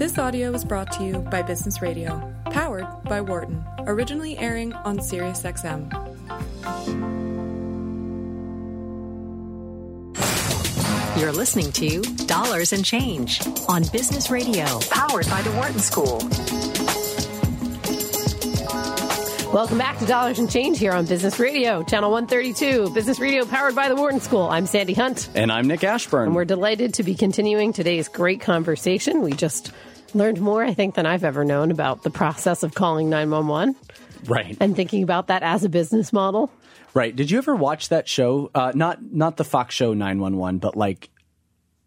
This audio was brought to you by Business Radio, powered by Wharton, originally airing on SiriusXM. You're listening to Dollars and Change on Business Radio, powered by the Wharton School. Welcome back to Dollars and Change here on Business Radio, Channel 132, Business Radio powered by the Wharton School. I'm Sandi Hunt. And I'm Nick Ashburn. And we're delighted to be continuing today's great conversation. We just learned more, I think, than I've ever known about the process of calling 911. Right. And thinking about that as a business model. Right. Did you ever watch that show? Uh, not not the Fox show 911, but like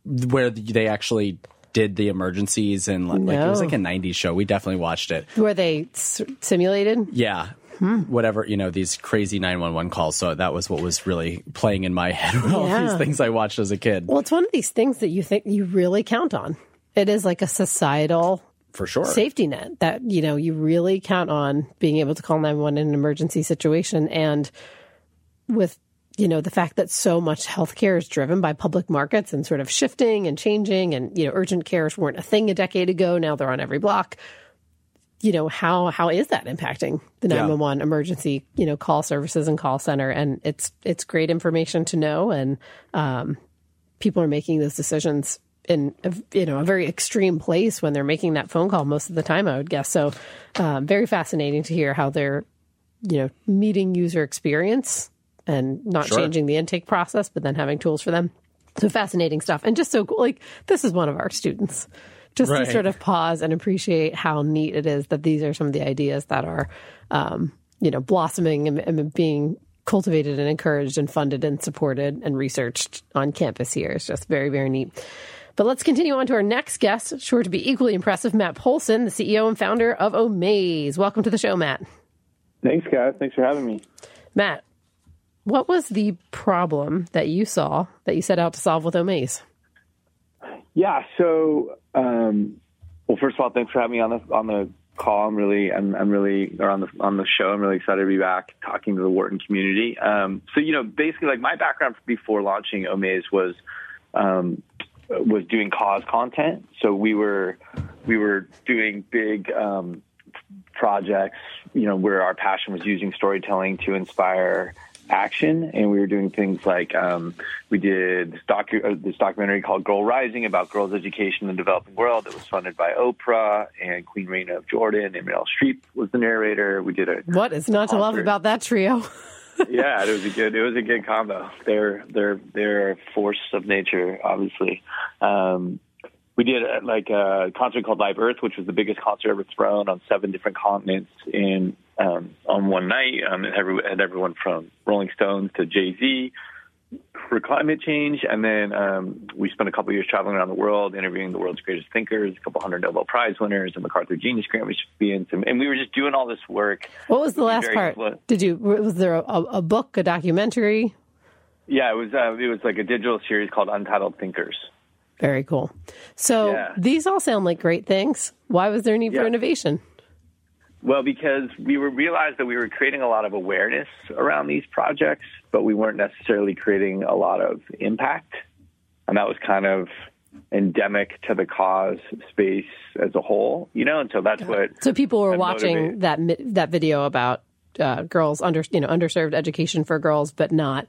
where they actually did the emergencies and like, no. it was like a 90s show. We definitely watched it. Were they s- simulated? Yeah. Hmm. Whatever, you know, these crazy 911 calls. So that was what was really playing in my head with all these things I watched as a kid. Well, it's one of these things that you think you really count on. It is like a societal for sure. safety net that you know you really count on being able to call 911 in an emergency situation. And with you know the fact that so much healthcare is driven by public markets and sort of shifting and changing and you know urgent cares weren't a thing a decade ago now they're on every block you know how how is that impacting the 911 yeah. emergency you know call services and call center? And it's it's great information to know. And um, people are making those decisions in a, you know a very extreme place when they're making that phone call most of the time. I would guess so. Um, very fascinating to hear how they're you know meeting user experience and not sure. changing the intake process, but then having tools for them. So fascinating stuff, and just so cool. Like this is one of our students. Just right. to sort of pause and appreciate how neat it is that these are some of the ideas that are, um, you know, blossoming and, and being cultivated and encouraged and funded and supported and researched on campus here. It's just very, very neat. But let's continue on to our next guest, sure to be equally impressive, Matt Pohlson, the CEO and founder of Omaze. Welcome to the show, Matt. Thanks, guys. Thanks for having me. Matt, what was the problem that you saw that you set out to solve with Omaze? Yeah, so um, well, first of all, thanks for having me on the on the call. I'm really, I'm, I'm really, or on the on the show. I'm really excited to be back talking to the Wharton community. Um, so, you know, basically, like my background before launching Omaze was um, was doing cause content. So we were we were doing big um, projects, you know, where our passion was using storytelling to inspire action, and we were doing things like um, we did this, docu- uh, this documentary called Girl Rising about girls' education in the developing world that was funded by Oprah and Queen Rania of Jordan, and Meryl Streep was the narrator. We did a what is not concert. to love about that trio. yeah, it was a good it was a good combo. They're they're they're a force of nature, obviously. Um, we did a, like a concert called Live Earth, which was the biggest concert ever thrown on seven different continents in um, on one night. Um, it had everyone from Rolling Stones to Jay Z for climate change. And then um, we spent a couple years traveling around the world, interviewing the world's greatest thinkers, a couple hundred Nobel Prize winners, and MacArthur Genius Grant recipients, and, and we were just doing all this work. What was the last part? Influ- Did you was there a, a, book, a documentary? Yeah, it was. Uh, it was like a digital series called Untitled Thinkers. Very cool. So yeah. these all sound like great things. Why was there a need yeah. for innovation? Well, because we were realized that we were creating a lot of awareness around these projects, but we weren't necessarily creating a lot of impact. And that was kind of endemic to the cause space as a whole, you know. And so that's what. So people were watching that that video about uh, girls under you know underserved education for girls, but not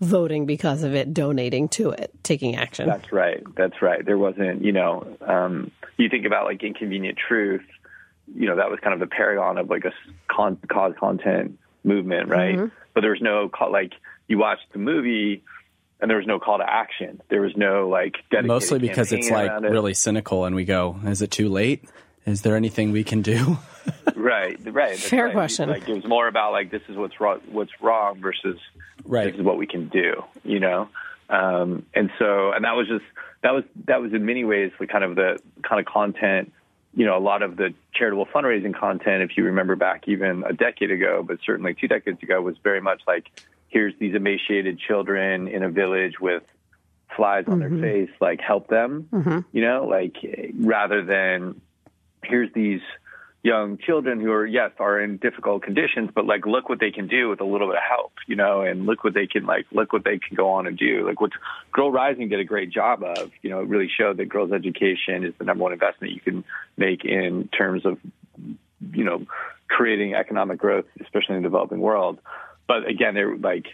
voting because of it, donating to it, taking action. That's right. That's right. There wasn't, you know, um, you think about like inconvenient truth you know that was kind of the paragon of like a con- cause content movement, right? Mm-hmm. But there was no call, like you watched the movie and there was no call to action. There was no like mostly because it's like it. really cynical, and we go, "Is it too late? Is there anything we can do?" right, right. Fair right. question. Like it was more about like this is what's wrong, what's wrong versus right. this is what we can do. You know, um, and so and that was just that was that was in many ways the kind of the kind of content you know, a lot of the charitable fundraising content, if you remember back even a decade ago, but certainly two decades ago, was very much like, here's these emaciated children in a village with flies on mm-hmm. their face, like help them, mm-hmm. you know, like rather than here's these, young children who are yes are in difficult conditions but like look what they can do with a little bit of help you know and look what they can like look what they can go on and do like what girl rising did a great job of you know it really showed that girls education is the number one investment you can make in terms of you know creating economic growth especially in the developing world but again they're like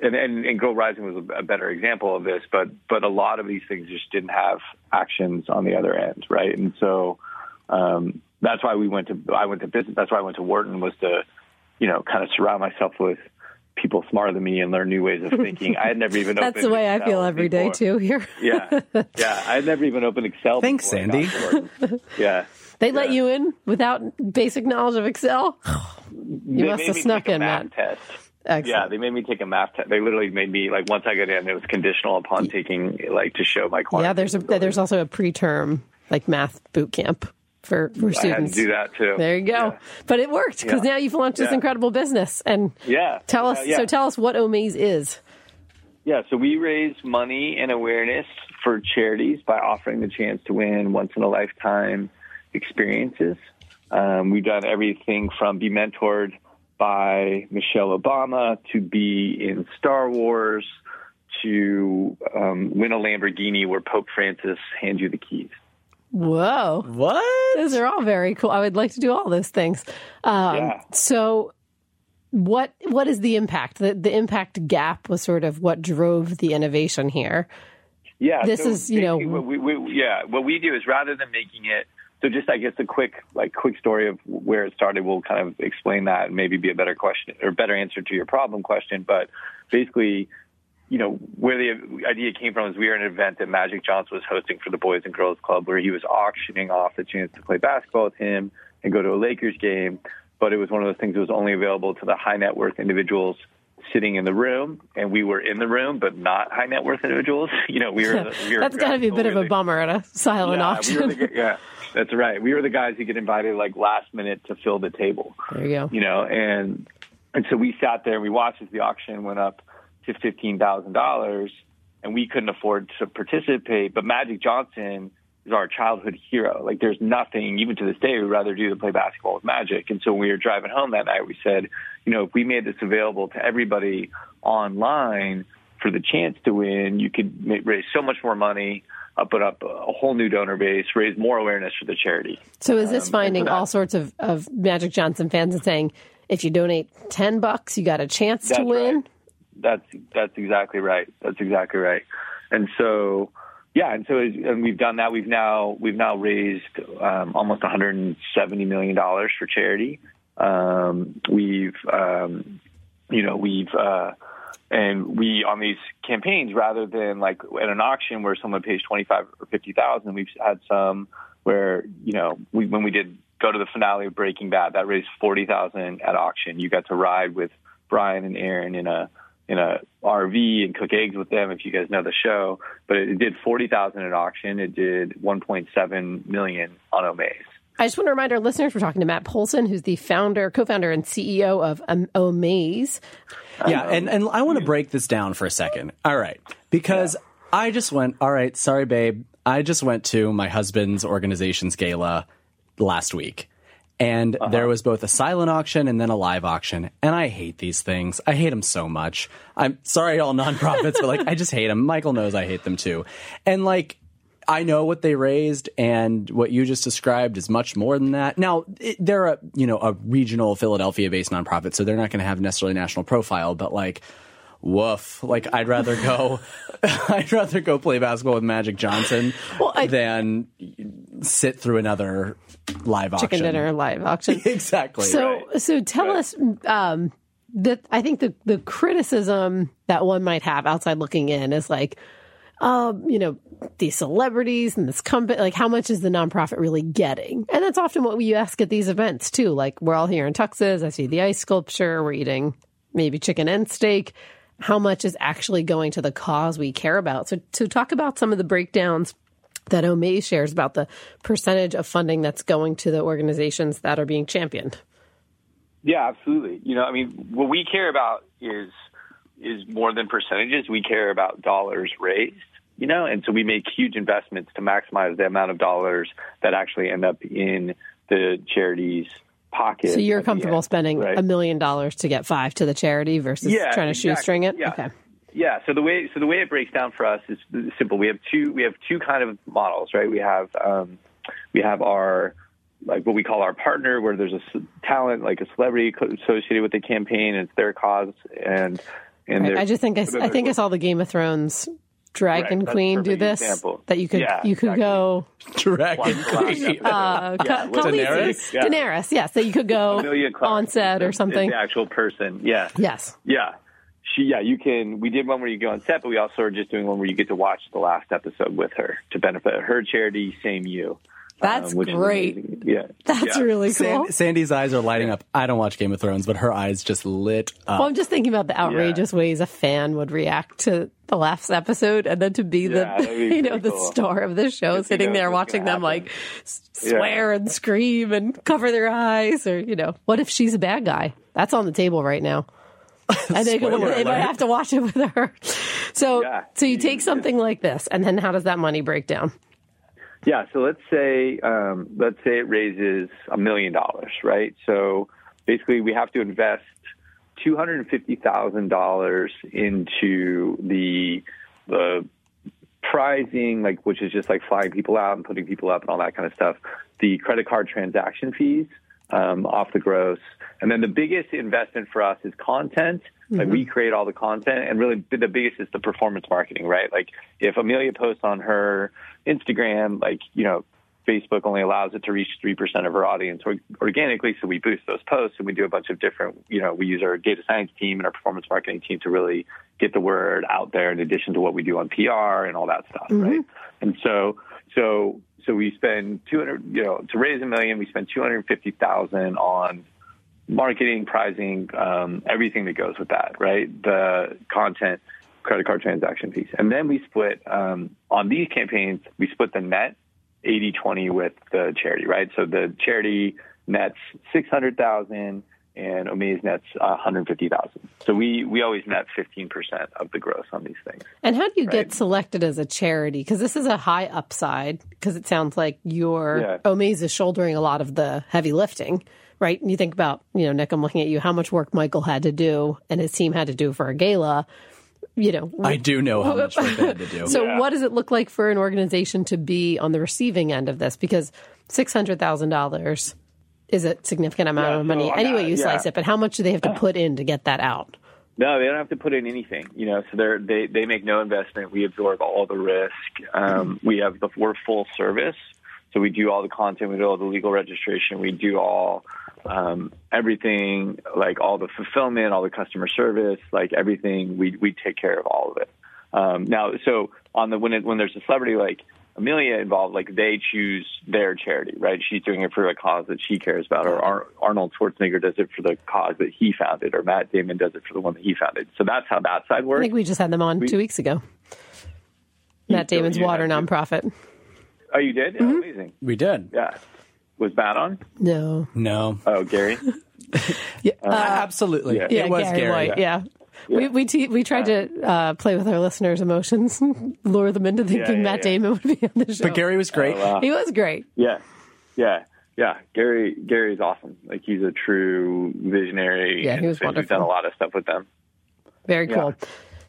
and, and, and Girl Rising was a, a better example of this, but but a lot of these things just didn't have actions on the other end, right? And so um, that's why we went to I went to business. That's why I went to Wharton was to, you know, kind of surround myself with people smarter than me and learn new ways of thinking. I had never even that's the way Excel I feel every day before. too here. yeah, yeah. I had never even opened Excel. Thanks, before Sandi. to Wharton. Yeah. They let you in without basic knowledge of Excel. They must have snuck take a in, math Matt. test. Excellent. Yeah, they made me take a math test. They literally made me like once I got in, it was conditional upon taking like to show my quantitative Yeah, there's a there's also a preterm like math boot camp for for students. do that too. There you go. Yeah. But it worked because Yeah. now you've launched this incredible business. And Yeah. tell us yeah. so tell us what Omaze is. Yeah, so we raise money and awareness for charities by offering the chance to win once in a lifetime experiences. Um, we've done everything from be mentored by Michelle Obama to be in Star Wars to um, win a Lamborghini where Pope Francis hands you the keys. Whoa. What? Those are all very cool. I would like to do all those things. Um, Yeah. So, what what is the impact? The the impact gap was sort of what drove the innovation here. Yeah, This so is, you know- what we, we, yeah, what we do is rather than making it so just I guess a quick like quick story of where it started will kind of explain that and maybe be a better question or better answer to your problem question. But basically, you know, where the idea came from is we were at an event that Magic Johnson was hosting for the Boys and Girls Club where he was auctioning off the chance to play basketball with him and go to a Lakers game. But it was one of those things that was only available to the high net worth individuals sitting in the room, and we were in the room, but not high net worth individuals. You know, we were. We were That's got to be a bit of a bummer at a silent yeah, auction. We the, yeah, that's right. We were the guys who get invited like last minute to fill the table. there you go. You know, and and so we sat there and we watched as the auction went up to fifteen thousand dollars, and we couldn't afford to participate. But Magic Johnson is our childhood hero. Like, there's nothing, even to this day, we'd rather do than play basketball with Magic. And so when we were driving home that night, we said, you know, if we made this available to everybody online for the chance to win, you could raise so much more money, uh, put up a whole new donor base, raise more awareness for the charity. So is this Um, finding and so that- all sorts of, of Magic Johnson fans and saying, if you donate ten bucks, you got a chance to win? right. That's that's exactly right. That's exactly right. And so, yeah, and so and we've done that. We've now we've now raised um, almost 170 million dollars for charity. Um, we've um, you know we've uh, and we on these campaigns rather than like at an auction where someone pays 25 or 50 thousand, we've had some where you know we when we did go to the finale of Breaking Bad that raised 40 thousand at auction. You got to ride with Bryan and Aaron in a in a RV and cook eggs with them if you guys know the show. But it, did forty thousand at auction. It did one point seven million on Omaze. I just want to remind our listeners we're talking to Matt Pohlson, who's the founder, co-founder, and CEO of um, Omaze. Yeah, and, and I want to break this down for a second. All right. Because I just went, all right, sorry, babe. I just went to my husband's organization's gala last week. And uh-huh. there was both a silent auction and then a live auction. And I hate these things. I hate them so much. I'm sorry, all nonprofits, but like, I just hate them. Michael knows I hate them too. And like, I know what they raised, and what you just described is much more than that. Now, it, they're a you know a regional Philadelphia-based nonprofit, so they're not going to have necessarily national profile. But like, woof! Like, I'd rather go, I'd rather go play basketball with Magic Johnson Well, I- than sit through another live auction. Chicken dinner live auction. exactly. So, so tell us um, that I think the the criticism that one might have outside looking in is like, um, you know, these celebrities and this company, like how much is the nonprofit really getting? And that's often what we ask at these events too. Like we're all here in Texas. I see the ice sculpture. We're eating maybe chicken and steak. How much is actually going to the cause we care about? So, to talk about some of the breakdowns that Omaze shares about the percentage of funding that's going to the organizations that are being championed. Yeah, absolutely. You know, I mean, what we care about is is more than percentages. We care about dollars raised. You know, and so we make huge investments to maximize the amount of dollars that actually end up in the charity's pocket. So you're comfortable end, spending a million dollars to get five to the charity versus Yeah, trying to exactly. shoestring it? Yeah. Okay. Yeah. So the way so the way it breaks down for us is simple. We have two we have two kind of models, right? We have um, we have our like what we call our partner, where there's a talent like a celebrity associated with the campaign, and it's their cause, and and Right. I just think I, I think I saw the Game of Thrones dragon Right, queen do this. example. That you could Yeah, you could exactly. go Dragon Queen. uh, Ka- Khaleesi. Daenerys? Yeah. Daenerys, yes. That you could go Emilia Clarke on set or something. the actual person. Yeah. Yes. Yeah. She, yeah, you can. We did one where you go on set, but we also are just doing one where you get to watch the last episode with her to benefit her charity, same you. That's um, which is great. Yeah, That's yeah. really cool. San- Sandi's eyes are lighting up. I don't watch Game of Thrones, but her eyes just lit up. Well, I'm just thinking about the outrageous ways a fan would react to the last episode, and then to be Yeah, the be you know pretty the cool. star of the show, sitting there watching them happen. like s- swear and scream and cover their eyes, or you know, what if she's a bad guy? That's on the table right now. I think Spoiler they might have to watch it with her. So, Yeah. so you take something like this, and then how does that money break down? Yeah, so let's say um, let's say it raises a million dollars, right? So basically, we have to invest two hundred and fifty thousand dollars into the the prizing, like which is just like flying people out and putting people up and all that kind of stuff. The credit card transaction fees um, off the gross, and then the biggest investment for us is content. Like we create all the content, and really the biggest is the performance marketing, right? Like if Emilia posts on her Instagram, like you know, Facebook only allows it to reach three percent of her audience or- organically, so we boost those posts and we do a bunch of different. You know, we use our data science team and our performance marketing team to really get the word out there. In addition to what we do on PR and all that stuff, right? And so, so, so we spend two hundred. You know, to raise a million, we spend two hundred fifty thousand on marketing, pricing, um, everything that goes with that, right? The content, credit card transaction piece. And then we split, um, on these campaigns, we split the net 80 20 with the charity, right? So the charity nets 600,000 and Omaze nets uh, 150,000. So we, we always net 15% of the gross on these things. And how do you get selected as a charity? Because this is a high upside. Because it sounds like your Yeah. Omaze is shouldering a lot of the heavy lifting, right? And you think about, you know, Nick, I'm looking at you, how much work Michael had to do and his team had to do for a gala. You know, I do know how much work they had to do. so Yeah. what does it look like for an organization to be on the receiving end of this? Because six hundred thousand dollars is a significant amount Yeah, of money. so Anyway, you slice it, but how much do they have to put in to get that out? No, they don't have to put in anything. You know, so they're, they they make no investment. We absorb all the risk. Um, we have the we're full service, so we do all the content. We do all the legal registration. We do all um, everything, like all the fulfillment, all the customer service, like everything. We we take care of all of it. Um, now, so on the when it, when there's a celebrity like Emilia involved, like they choose their charity, right? She's doing it for a cause that she cares about, or Ar- Arnold Schwarzenegger does it for the cause that he founded, or Matt Damon does it for the one that he founded. So that's how that side works. I think we just had them on two weeks ago. Matt Damon's you water nonprofit. oh, you did? Mm-hmm. Oh, amazing. we did. Yeah. Was Matt on? No, No. Oh, Gary. Yeah. Absolutely. yeah. yeah, It was Gary, Gary. White. Yeah. We we te- we tried to uh, play with our listeners' emotions, lure them into thinking yeah, Matt yeah. Damon would be on the show. But Gary was great. he was great. Yeah, yeah, yeah. Gary, Gary's awesome. Like he's a true visionary. Yeah, he was and We've wonderful. done a lot of stuff with them. Very cool.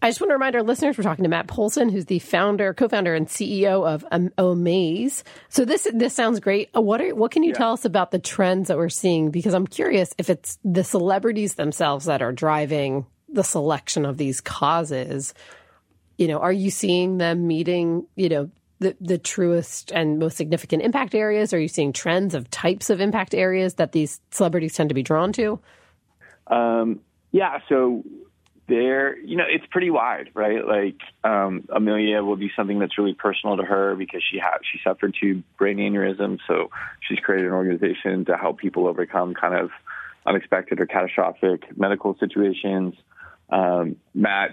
I just want to remind our listeners we're talking to Matt Pohlson, who's the founder, co-founder, and CEO of um, Omaze. So this this sounds great. Uh, What are what can you tell us about the trends that we're seeing? Because I'm curious if it's the celebrities themselves that are driving the selection of these causes. You know, are you seeing them meeting? You know. The, the truest and most significant impact areas? Are you seeing trends of types of impact areas that these celebrities tend to be drawn to? Um, yeah, so there, you know, it's pretty wide, right? Like um, Emilia will be something that's really personal to her because she had she suffered two brain aneurysms, so she's created an organization to help people overcome kind of unexpected or catastrophic medical situations. Um, Matt,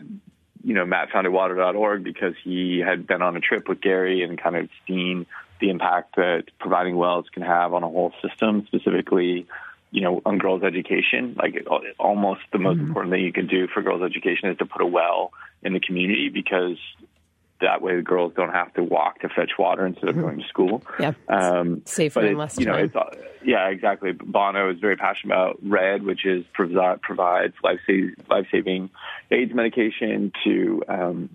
you know, Matt founded Water.org because he had been on a trip with Gary and kind of seen the impact that providing wells can have on a whole system, specifically you know, on girls' education. Like it, almost the most important thing you can do for girls' education is to put a well in the community because that way the girls don't have to walk to fetch water instead of going to school. Yeah. Um, Safer and less you know, time. it's uh, yeah, exactly. Bono is very passionate about RED, which is provides life saving AIDS medication to um,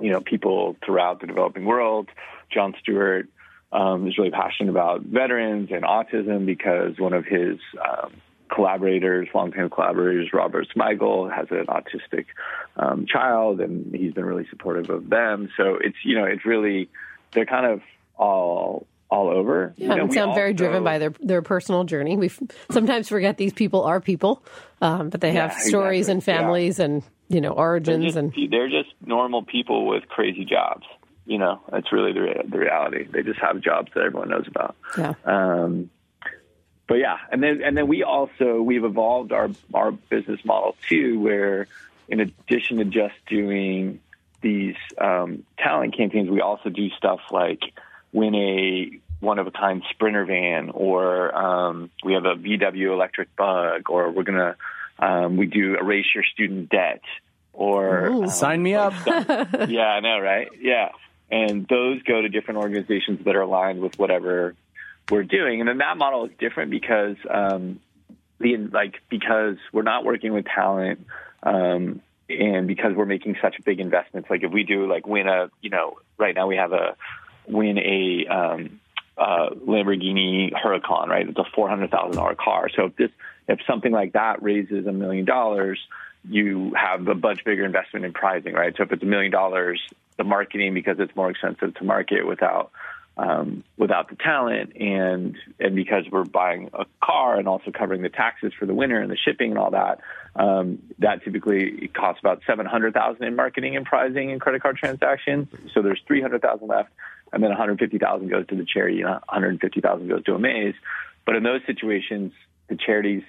you know people throughout the developing world. Jon Stewart um, is really passionate about veterans and autism because one of his um, collaborators, longtime collaborators, Robert Smigel, has an autistic um, child, and he's been really supportive of them. So it's you know it's really they're kind of all all over. Yeah, you know, and sound also, very driven by their their personal journey. We sometimes forget these people are people, um, but they have yeah, stories exactly. and families yeah. and you know origins they're just, and they're just normal people with crazy jobs. You know, that's really the the reality. They just have jobs that everyone knows about. Yeah. Um, but yeah, and then and then we also we've evolved our our business model too, where in addition to just doing these um, talent campaigns, we also do stuff like win a one of a kind sprinter van, or um, we have a VW electric bug, or we're gonna um, we do erase your student debt, or Ooh, um, sign me up. yeah, I know, right? Yeah, and those go to different organizations that are aligned with whatever we're doing. And then that model is different because um, the like because we're not working with talent. Um, and because we're making such big investments, like if we do like win a, you know, right now we have a win a um, uh, Lamborghini Huracan, right? It's a four hundred thousand dollar car. So if this, if something like that raises a million dollars, you have a much bigger investment in pricing, right? So if it's a million dollars, the marketing because it's more expensive to market without um, without the talent and and because we're buying a car and also covering the taxes for the winter and the shipping and all that, um, that typically costs about seven hundred thousand in marketing and pricing and credit card transactions. So there's three hundred thousand left, and then one hundred fifty thousand goes to the charity, and one hundred fifty thousand goes to Omaze. But in those situations, the charities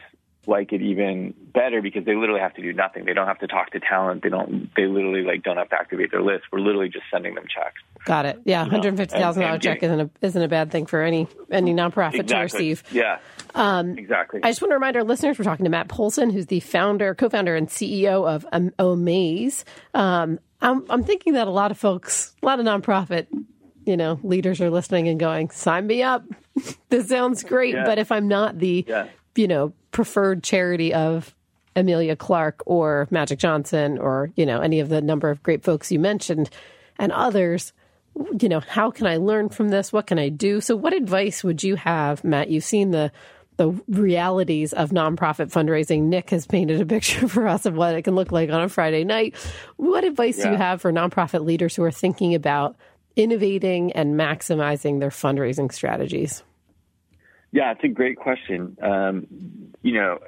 like it even better because they literally have to do nothing. They don't have to talk to talent. They don't. They literally like don't have to activate their list. We're literally just sending them checks. Got it. Yeah, one hundred fifty thousand dollar check isn't a isn't a bad thing for any any nonprofit exactly. to receive. Yeah. Um, exactly. I just want to remind our listeners we're talking to Matt Pohlson, who's the founder, co-founder, and CEO of um, Omaze. Um, I'm I'm thinking that a lot of folks, a lot of nonprofit, you know, leaders are listening and going, "Sign me up." this sounds great, yeah. but if I'm not the yeah you know, preferred charity of Emilia Clarke or Magic Johnson or, you know, any of the number of great folks you mentioned and others, you know, how can I learn from this? What can I do? So what advice would you have, Matt? You've seen the the realities of nonprofit fundraising. Nick has painted a picture for us of what it can look like on a Friday night. What advice yeah. do you have for nonprofit leaders who are thinking about innovating and maximizing their fundraising strategies? Yeah, it's a great question. Um, you know,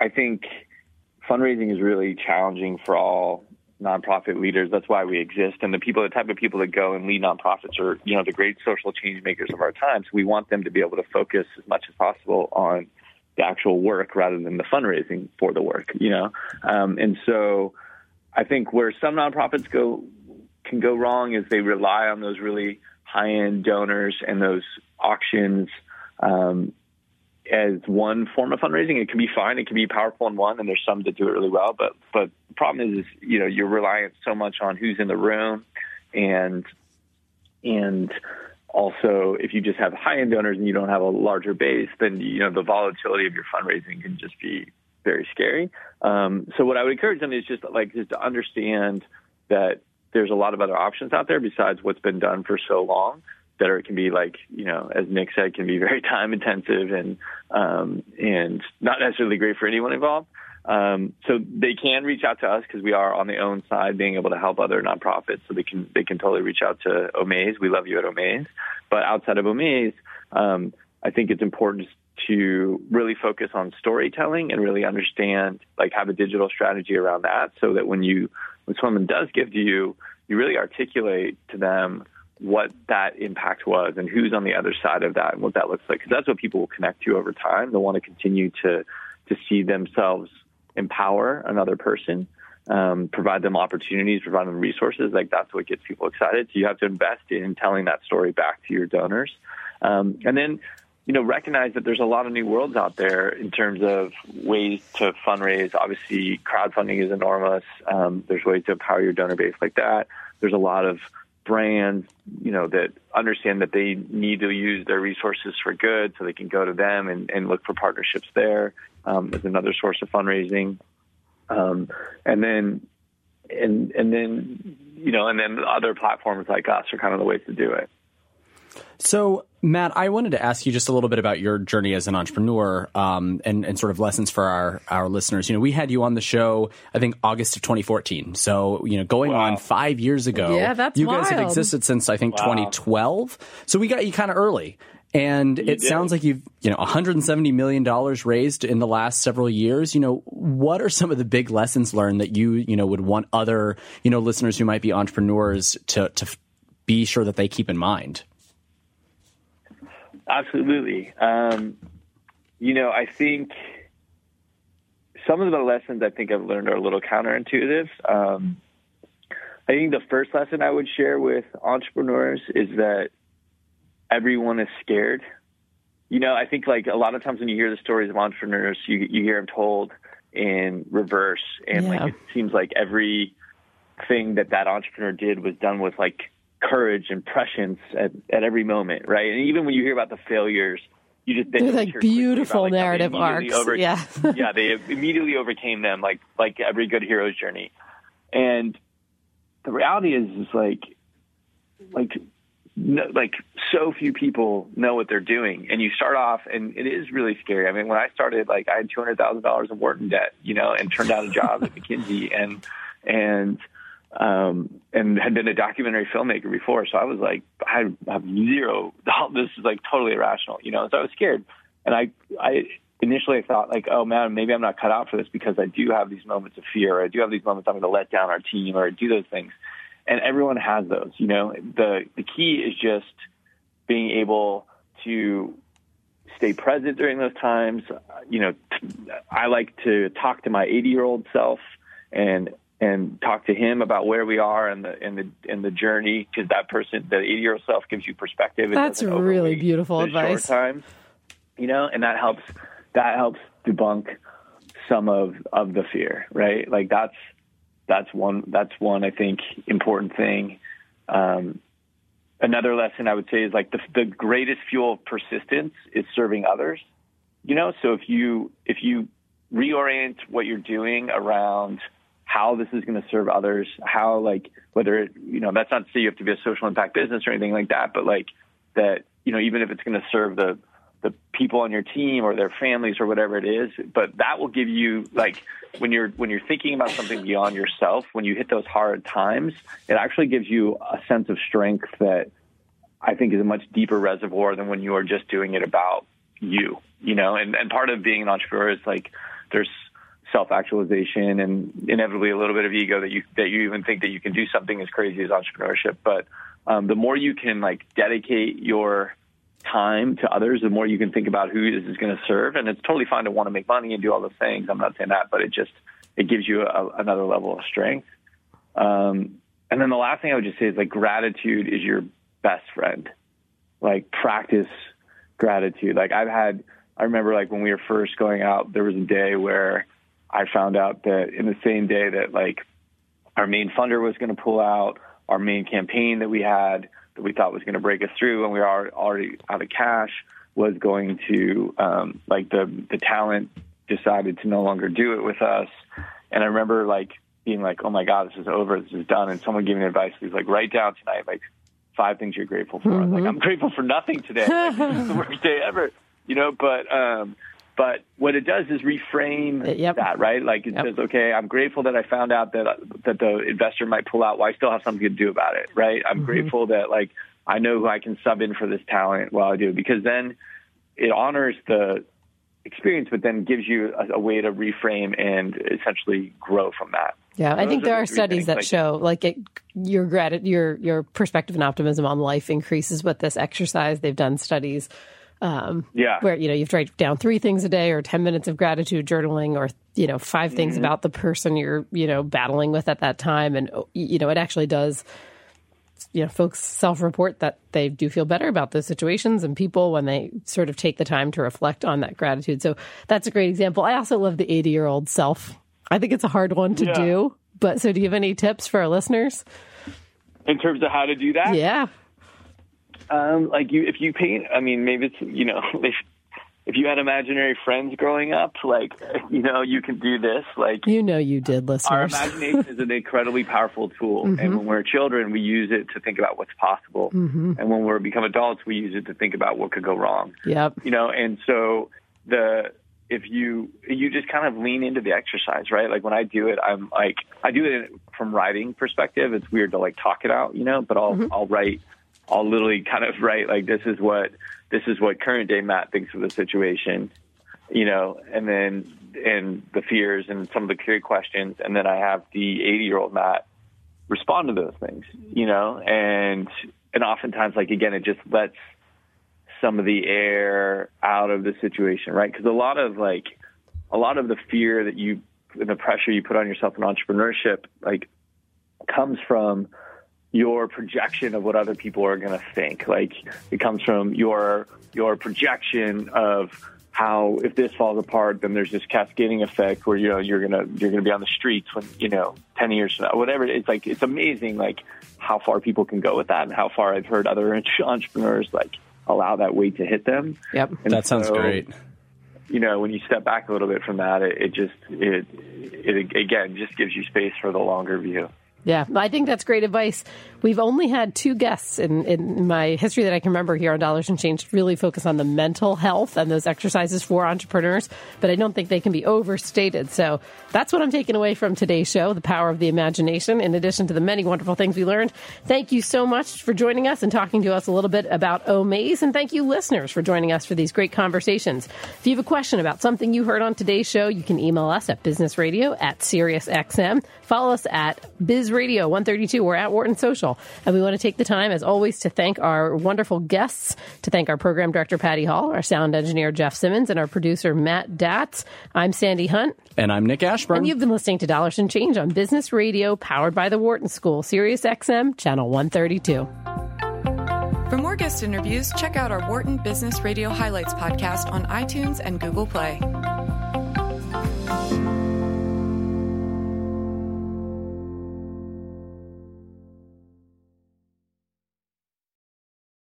I think fundraising is really challenging for all nonprofit leaders. That's why we exist. And the people, the type of people that go and lead nonprofits are, you know, the great social change makers of our times. We want them to be able to focus as much as possible on the actual work rather than the fundraising for the work, you know? Um, and so I think where some nonprofits go, can go wrong is they rely on those really high end donors and those auctions um, as one form of fundraising. It can be fine. It can be powerful in one, and there's some that do it really well. But but the problem is, is you know, you're reliant so much on who's in the room, and and also if you just have high end donors and you don't have a larger base, then you know the volatility of your fundraising can just be very scary. Um, so what I would encourage them is just like just to understand that there's a lot of other options out there besides what's been done for so long that are can be like you know as Nick said can be very time intensive and um, and not necessarily great for anyone involved. Um, so they can reach out to us because we are on the own side being able to help other nonprofits. So they can they can totally reach out to Omaze. We love you at Omaze. But outside of Omaze, um, I think it's important to really focus on storytelling and really understand like have a digital strategy around that so that when you when someone does give to you, you really articulate to them what that impact was and who's on the other side of that and what that looks like. Because that's what people will connect to over time. They'll want to continue to to see themselves empower another person, um, provide them opportunities, provide them resources. Like that's what gets people excited. So you have to invest in telling that story back to your donors, um, and then you know recognize that there's a lot of new worlds out there in terms of ways to fundraise. Obviously, crowdfunding is enormous. Um, there's ways to empower your donor base like that. There's a lot of brands, you know, that understand that they need to use their resources for good, so they can go to them and, and look for partnerships there um, as another source of fundraising. Um, and then, and and then, you know, and then other platforms like us are kind of the ways to do it. So, Matt, I wanted to ask you just a little bit about your journey as an entrepreneur um, and, and sort of lessons for our, our listeners. You know, we had you on the show, I think, August of 2014. So, you know, going Wow. on five years ago. Yeah, that's You guys have existed since, I think, Wow. 2012. So we got you kind of early. And it did. sounds like you've, you know, 170 million dollars raised in the last several years. You know, what are some of the big lessons learned that you, you know, would want other, you know, listeners who might be entrepreneurs to to be sure that they keep in mind? Absolutely. Um, you know, I think some of the lessons I think I've learned are a little counterintuitive. Um, I think the first lesson I would share with entrepreneurs is that everyone is scared. You know, I think like a lot of times when you hear the stories of entrepreneurs, you you hear them told in reverse, and Yeah. like it seems like every thing that that entrepreneur did was done with like courage and prescience at, at every moment, right? And even when you hear about the failures, you just they They're like beautiful about, like, narrative arcs. over- Yeah. yeah, they immediately overcame them, like like every good hero's journey. And the reality is, is like, like, no, like so few people know what they're doing, and you start off, and it is really scary. I mean, when I started, like, I had two hundred thousand dollars of Wharton debt, you know, and turned down a job at McKinsey, and and um, and had been a documentary filmmaker before. So I was like, I have zero. This is like totally irrational, you know. So I was scared, and I, I initially thought like, oh man, maybe I'm not cut out for this because I do have these moments of fear. Or I do have these moments I'm going to let down our team, or do those things. And everyone has those, you know. The the key is just being able to stay present during those times. You know, I like to talk to my 80 year old self and and talk to him about where we are and the and the and the journey because that person, the 80 year old self, gives you perspective. It That's really beautiful advice. Times, you know, and that helps. That helps debunk some of of the fear, right? Like that's that's one that's one I think important thing. Um, another lesson I would say is like the the greatest fuel of persistence is serving others. You know, so if you if you reorient what you're doing around how this is going to serve others, how like whether it, you know that's not to say you have to be a social impact business or anything like that, but like that you know even if it's going to serve the the people on your team or their families or whatever it is, but that will give you like when you're when you're thinking about something beyond yourself, when you hit those hard times, it actually gives you a sense of strength that I think is a much deeper reservoir than when you are just doing it about you, you know, and, and part of being an entrepreneur is like there's self actualization and inevitably a little bit of ego that you that you even think that you can do something as crazy as entrepreneurship. But um, the more you can like dedicate your time to others, the more you can think about who this is going to serve. And it's totally fine to want to make money and do all those things. I'm not saying that, but it just it gives you a, another level of strength. Um, and then the last thing I would just say is like gratitude is your best friend. Like practice gratitude. Like I've had, I remember like when we were first going out, there was a day where I found out that in the same day that like our main funder was going to pull out, our main campaign that we had that we thought was going to break us through, and we al- already out of cash, was going to um, like the the talent decided to no longer do it with us, and I remember like being like, oh my god, this is over, this is done, and someone gave me advice. He was like, write down tonight like five things you're grateful for. I was like, I'm grateful for nothing today. Like, this is the worst day ever, you know. But um, but what it does is reframe Uh, Yep. that, right? Like it Yep. says, okay, I'm grateful that I found out that that the investor might pull out. Well, I still have something to do about it, right? I'm Mm-hmm. grateful that like I know who I can sub in for this talent while I do, because then it honors the experience, but then gives you a, a way to reframe and essentially grow from that. Yeah, I Those think are there the are studies things, that like- show like it, your grat- your your perspective and optimism on life increases with this exercise. They've done studies um, Yeah. where you know you've write down three things a day, or ten minutes of gratitude journaling, or you know 5 Mm-hmm. things about the person you're you know battling with at that time, and you know it actually does. You know, folks self-report that they do feel better about those situations and people when they sort of take the time to reflect on that gratitude. So that's a great example. I also love the 80-year-old self. I think it's a hard one to Yeah. do. But so, do you have any tips for our listeners? in terms of how to do that. Yeah. Um, like you, if you paint, I mean, maybe it's you know, if if you had imaginary friends growing up, like you know, you can do this. Like You know you did, Listeners, our imagination is an incredibly powerful tool, and mm-hmm. when we're children, we use it to think about what's possible, mm-hmm. and when we become adults, we use it to think about what could go wrong. Yep. you know and so the if you you just kind of lean into the exercise right like when i do it i'm like i do it from writing perspective it's weird to like talk it out you know but i'll mm-hmm. i'll write i'll literally kind of write like this is what this is what current day matt thinks of the situation you know and then and the fears and some of the clear questions and then i have the 80 year old matt respond to those things you know and and oftentimes like again it just lets some of the air out of the situation, right? Because a lot of like a lot of the fear that you and the pressure you put on yourself in entrepreneurship like comes from your projection of what other people are going to think. Like it comes from your your projection of how if this falls apart, then there's this cascading effect where you know you're gonna you're gonna be on the streets when you know ten years from now, whatever. It's like it's amazing like how far people can go with that, and how far I've heard other entrepreneurs like allow that weight to hit them. Yep. And That sounds so, great. You know, when you step back a little bit from that, it, it just it it again just gives you space for the longer view. Yeah, I think that's great advice. We've only had two guests in, in my history that I can remember here on Dollars and Change really focus on the mental health and those exercises for entrepreneurs, but I don't think they can be overstated. So that's what I'm taking away from today's show the power of the imagination, in addition to the many wonderful things we learned. Thank you so much for joining us and talking to us a little bit about Omaze, and thank you, listeners, for joining us for these great conversations. If you have a question about something you heard on today's show, you can email us at businessradio at SiriusXM. Follow us at BizRadio132 We're at Wharton Social. And we want to take the time, as always, to thank our wonderful guests, to thank our program director, Patty Hall, our sound engineer, Jeff Simmons, and our producer, Matt Datz. I'm Sandi Hunt. And I'm Nick Ashburn. And you've been listening to Dollars and Change on Business Radio, powered by the Wharton School, Sirius XM, channel 132. For more guest interviews, check out our Wharton Business Radio Highlights podcast on iTunes and Google Play.